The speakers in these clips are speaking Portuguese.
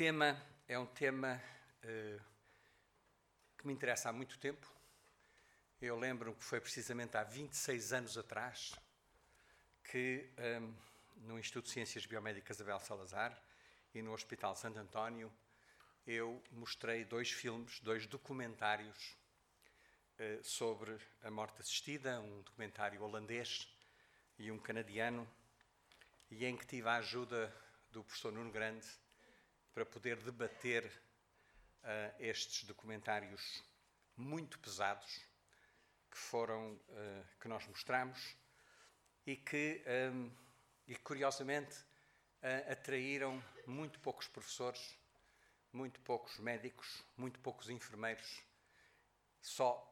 tema, é um tema uh, que me interessa há muito tempo. Eu lembro que foi precisamente há 26 anos atrás que, um, no Instituto de Ciências Biomédicas Abel Salazar e no Hospital Santo António, eu mostrei dois filmes, dois documentários uh, sobre a morte assistida, um documentário holandês e um canadiano, e em que tive a ajuda do professor Nuno Grande para poder debater uh, estes documentários muito pesados que foram uh, que nós mostramos e que um, e curiosamente uh, atraíram muito poucos professores, muito poucos médicos, muito poucos enfermeiros, só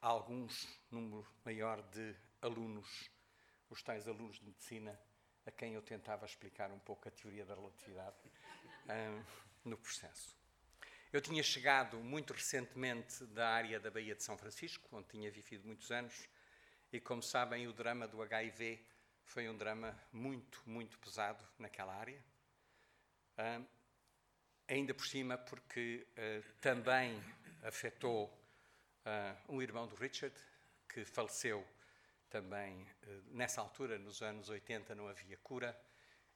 alguns número maior de alunos, os tais alunos de medicina a quem eu tentava explicar um pouco a teoria da relatividade no processo. Eu tinha chegado muito recentemente da área da Baía de São Francisco, onde tinha vivido muitos anos, e como sabem, o drama do HIV foi um drama muito, muito pesado naquela área. Ainda por cima, porque uh, também afetou uh, um irmão do Richard, que faleceu também uh, nessa altura, nos anos 80, não havia cura.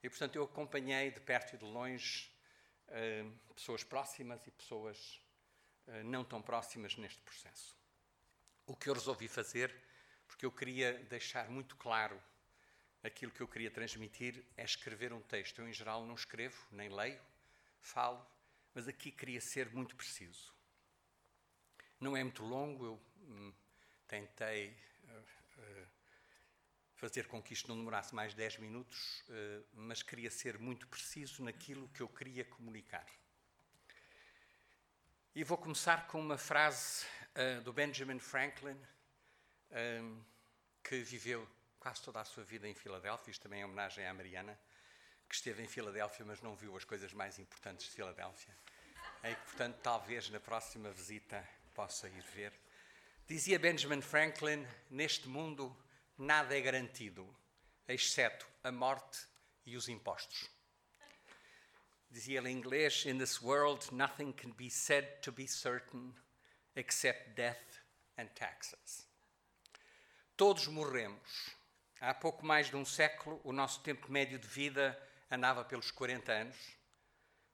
E, portanto, eu acompanhei de perto e de longe uh, pessoas próximas e pessoas uh, não tão próximas neste processo. O que eu resolvi fazer, porque eu queria deixar muito claro aquilo que eu queria transmitir, é escrever um texto. Eu, em geral, não escrevo, nem leio, falo, mas aqui queria ser muito preciso. Não é muito longo, eu hum, tentei uh, fazer com que isto não demorasse mais 10 minutos, eh, mas queria ser muito preciso naquilo que eu queria comunicar. E vou começar com uma frase uh, do Benjamin Franklin, um, que viveu quase toda a sua vida em Filadélfia, isto também é homenagem à Mariana, que esteve em Filadélfia, mas não viu as coisas mais importantes de Filadélfia. E portanto, talvez na próxima visita possa ir ver. Dizia Benjamin Franklin: Neste mundo nada é garantido, exceto a morte e os impostos. Dizia ele em inglês: In this world, nothing can be said to be certain except death and taxes. Todos morremos. Há pouco mais de um século, o nosso tempo médio de vida andava pelos 40 anos.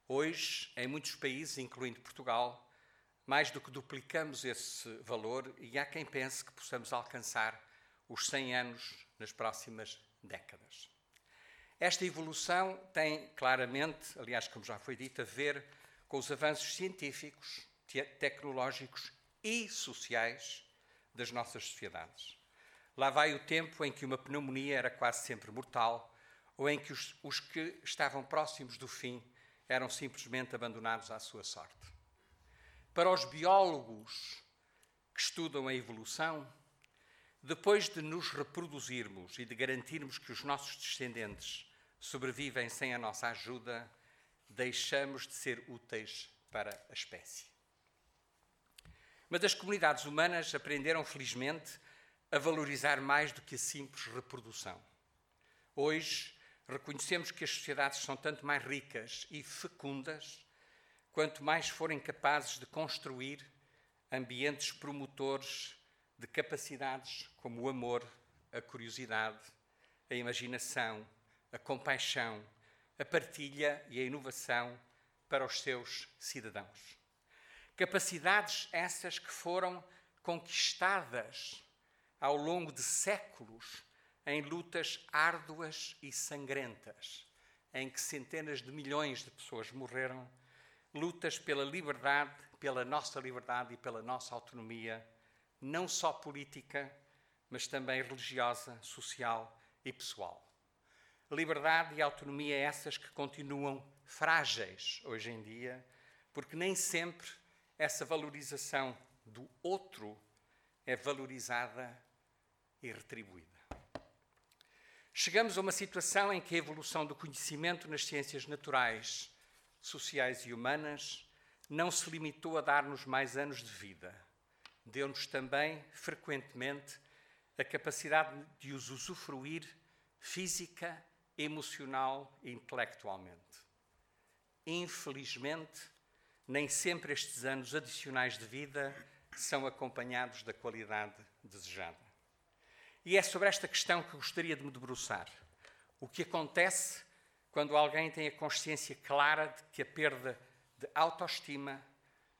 Hoje, em muitos países, incluindo Portugal, mais do que duplicamos esse valor e há quem pense que possamos alcançar os 100 anos nas próximas décadas. Esta evolução tem claramente, aliás, como já foi dito, a ver com os avanços científicos, te tecnológicos e sociais das nossas sociedades. Lá vai o tempo em que uma pneumonia era quase sempre mortal, ou em que os, os que estavam próximos do fim eram simplesmente abandonados à sua sorte. Para os biólogos que estudam a evolução, depois de nos reproduzirmos e de garantirmos que os nossos descendentes sobrevivem sem a nossa ajuda, deixamos de ser úteis para a espécie. Mas as comunidades humanas aprenderam, felizmente, a valorizar mais do que a simples reprodução. Hoje, reconhecemos que as sociedades são tanto mais ricas e fecundas quanto mais forem capazes de construir ambientes promotores de capacidades como o amor, a curiosidade, a imaginação, a compaixão, a partilha e a inovação para os seus cidadãos. Capacidades essas que foram conquistadas ao longo de séculos em lutas árduas e sangrentas, em que centenas de milhões de pessoas morreram, lutas pela liberdade, pela nossa liberdade e pela nossa autonomia não só política, mas também religiosa, social e pessoal. Liberdade e autonomia essas que continuam frágeis hoje em dia, porque nem sempre essa valorização do outro é valorizada e retribuída. Chegamos a uma situação em que a evolução do conhecimento nas ciências naturais, sociais e humanas não se limitou a dar-nos mais anos de vida deu-nos também, frequentemente, a capacidade de os usufruir física, emocional e intelectualmente. infelizmente, nem sempre estes anos adicionais de vida são acompanhados da qualidade desejada. E é sobre esta questão que gostaria de me debruçar. O que acontece quando alguém tem a consciência clara de que a perda de autoestima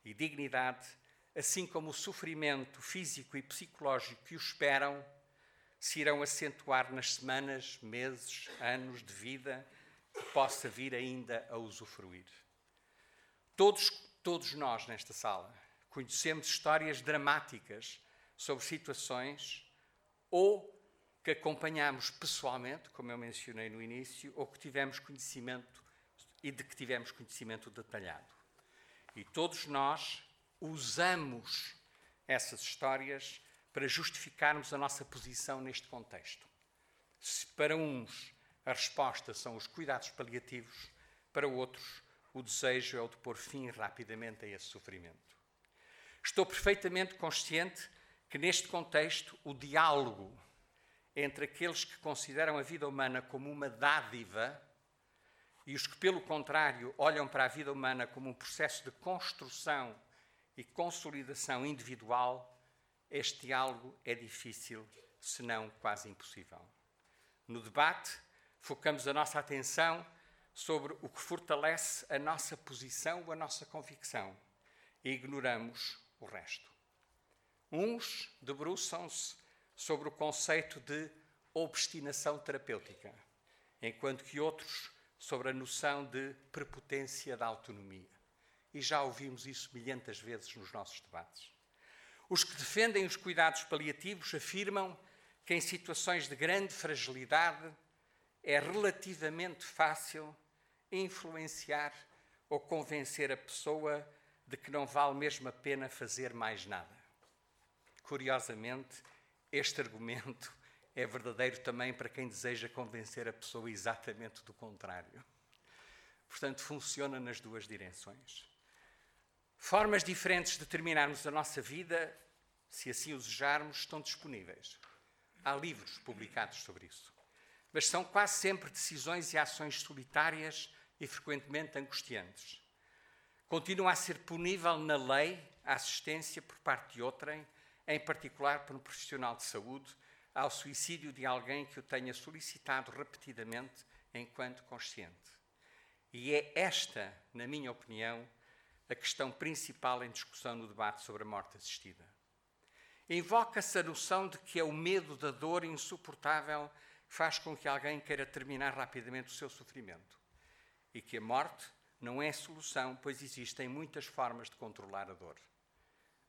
e dignidade, assim como o sofrimento físico e psicológico que o esperam, se irão acentuar nas semanas, meses, anos de vida que possa vir ainda a usufruir. Todos, todos nós nesta sala conhecemos histórias dramáticas sobre situações ou que acompanhamos pessoalmente, como eu mencionei no início, ou que tivemos conhecimento e de que tivemos conhecimento detalhado. E todos nós usamos essas histórias para justificarmos a nossa posição neste contexto. Se para uns a resposta são os cuidados paliativos, para outros o desejo é o de pôr fim rapidamente a esse sofrimento. Estou perfeitamente consciente que neste contexto o diálogo entre aqueles que consideram a vida humana como uma dádiva e os que, pelo contrário, olham para a vida humana como um processo de construção e consolidação individual, este diálogo é difícil, se não quase impossível. No debate, focamos a nossa atenção sobre o que fortalece a nossa posição ou a nossa convicção e ignoramos o resto. Uns debruçam-se sobre o conceito de obstinação terapêutica, enquanto que outros sobre a noção de prepotência da autonomia. E já ouvimos isso milhentas vezes nos nossos debates. Os que defendem os cuidados paliativos afirmam que em situações de grande fragilidade é relativamente fácil influenciar ou convencer a pessoa de que não vale mesmo a pena fazer mais nada. Curiosamente, este argumento é verdadeiro também para quem deseja convencer a pessoa exatamente do contrário. Portanto, funciona nas duas direções. Formas diferentes de terminarmos a nossa vida, se assim o desejarmos, estão disponíveis. Há livros publicados sobre isso. Mas são quase sempre decisões e ações solitárias e frequentemente angustiantes. Continua a ser punível na lei a assistência por parte de outrem em particular por um profissional de saúde, ao suicídio de alguém que o tenha solicitado repetidamente enquanto consciente. E é esta, na minha opinião, a questão principal em discussão no debate sobre a morte assistida. Invoca-se a noção de que é o medo da dor insuportável que faz com que alguém queira terminar rapidamente o seu sofrimento. E que a morte não é solução, pois existem muitas formas de controlar a dor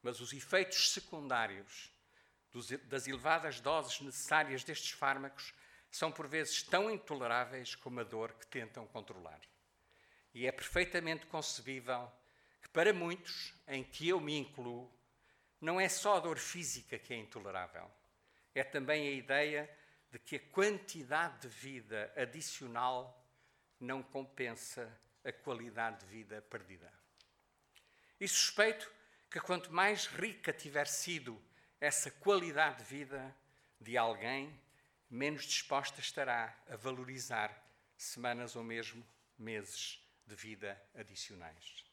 mas os efeitos secundários das elevadas doses necessárias destes fármacos são por vezes tão intoleráveis como a dor que tentam controlar. E é perfeitamente concebível que, para muitos, em que eu me incluo, não é só a dor física que é intolerável, é também a ideia de que a quantidade de vida adicional não compensa a qualidade de vida perdida. E suspeito que quanto mais rica tiver sido essa qualidade de vida de alguém, menos disposta estará a valorizar semanas ou mesmo meses de vida adicionais.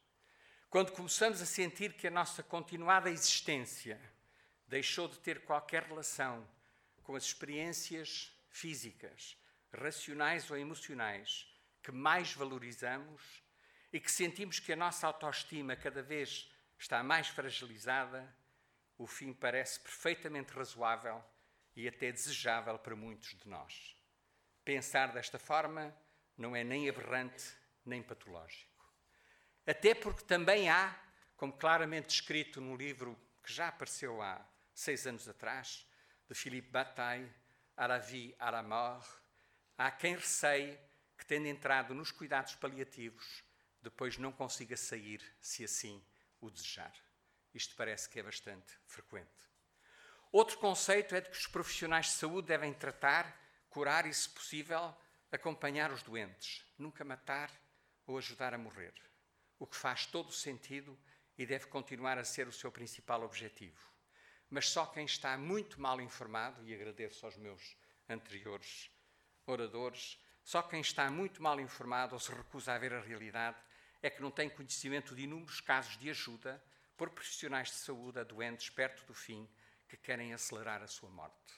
Quando começamos a sentir que a nossa continuada existência deixou de ter qualquer relação com as experiências físicas, racionais ou emocionais que mais valorizamos e que sentimos que a nossa autoestima cada vez está mais fragilizada, o fim parece perfeitamente razoável e até desejável para muitos de nós. Pensar desta forma não é nem aberrante nem patológico. Até porque também há, como claramente descrito no livro que já apareceu há seis anos atrás, de Philippe Bataille, la mort, há quem receie que, tendo entrado nos cuidados paliativos, depois não consiga sair, se assim o desejar. Isto parece que é bastante frequente. Outro conceito é de que os profissionais de saúde devem tratar, curar e, se possível, acompanhar os doentes, nunca matar ou ajudar a morrer. O que faz todo o sentido e deve continuar a ser o seu principal objetivo. Mas só quem está muito mal informado, e agradeço aos meus anteriores oradores, só quem está muito mal informado ou se recusa a ver a realidade é que não tem conhecimento de inúmeros casos de ajuda por profissionais de saúde a doentes perto do fim que querem acelerar a sua morte.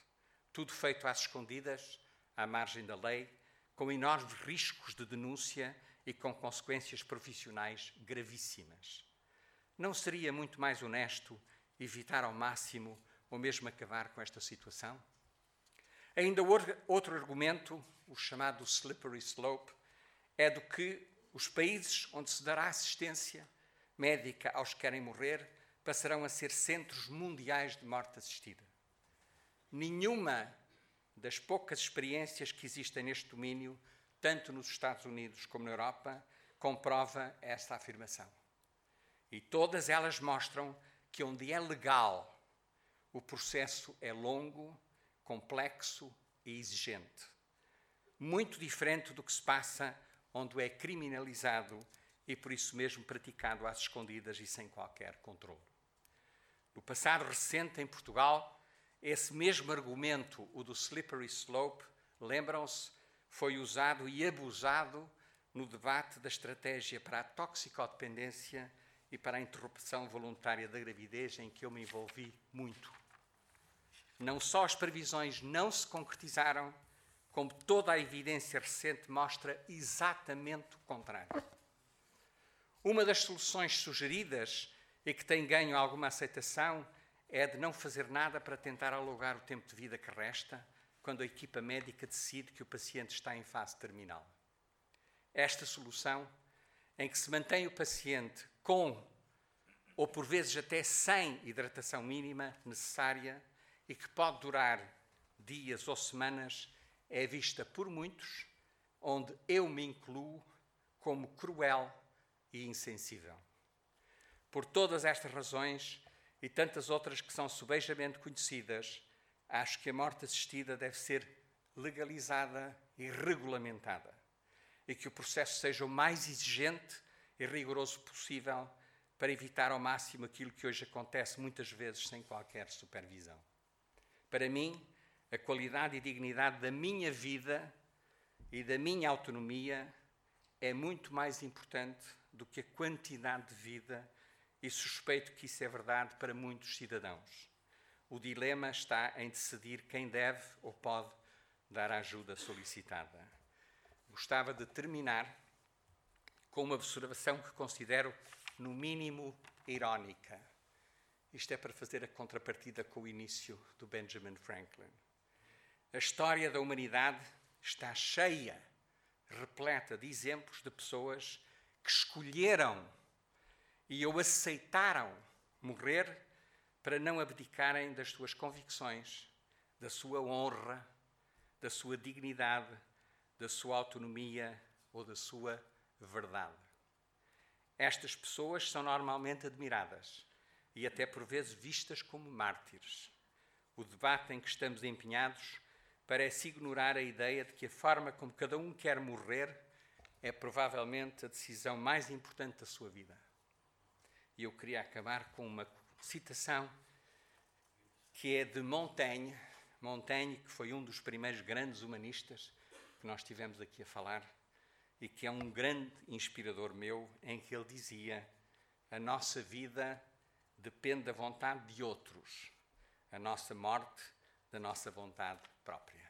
Tudo feito às escondidas, à margem da lei, com enormes riscos de denúncia e com consequências profissionais gravíssimas. Não seria muito mais honesto evitar ao máximo ou mesmo acabar com esta situação? Ainda outro argumento, o chamado slippery slope, é do que os países onde se dará assistência médica aos que querem morrer passarão a ser centros mundiais de morte assistida. Nenhuma das poucas experiências que existem neste domínio, tanto nos Estados Unidos como na Europa, comprova esta afirmação. E todas elas mostram que onde é legal, o processo é longo, complexo e exigente. Muito diferente do que se passa onde é criminalizado e por isso mesmo praticado às escondidas e sem qualquer controle. No passado recente, em Portugal, esse mesmo argumento, o do slippery slope, lembram-se, foi usado e abusado no debate da estratégia para a toxicodependência e para a interrupção voluntária da gravidez, em que eu me envolvi muito. Não só as previsões não se concretizaram, como toda a evidência recente mostra exatamente o contrário. Uma das soluções sugeridas e que tem ganho alguma aceitação é de não fazer nada para tentar alugar o tempo de vida que resta quando a equipa médica decide que o paciente está em fase terminal. Esta solução, em que se mantém o paciente com ou por vezes até sem hidratação mínima necessária e que pode durar dias ou semanas, é vista por muitos, onde eu me incluo, como cruel e insensível. Por todas estas razões e tantas outras que são subejamente conhecidas, acho que a morte assistida deve ser legalizada e regulamentada e que o processo seja o mais exigente e rigoroso possível para evitar ao máximo aquilo que hoje acontece muitas vezes sem qualquer supervisão. Para mim, a qualidade e dignidade da minha vida e da minha autonomia é muito mais importante do que a quantidade de vida, e suspeito que isso é verdade para muitos cidadãos. O dilema está em decidir quem deve ou pode dar a ajuda solicitada. Gostava de terminar com uma observação que considero, no mínimo, irónica. Isto é para fazer a contrapartida com o início do Benjamin Franklin. A história da humanidade está cheia, repleta de exemplos de pessoas que escolheram e ou aceitaram morrer para não abdicarem das suas convicções, da sua honra, da sua dignidade, da sua autonomia ou da sua verdade. Estas pessoas são normalmente admiradas e até por vezes vistas como mártires. O debate em que estamos empenhados parece ignorar a ideia de que a forma como cada um quer morrer é provavelmente a decisão mais importante da sua vida. E eu queria acabar com uma citação que é de Montaigne, Montaigne, que foi um dos primeiros grandes humanistas que nós tivemos aqui a falar e que é um grande inspirador meu, em que ele dizia: a nossa vida depende da vontade de outros, a nossa morte da nossa vontade própria.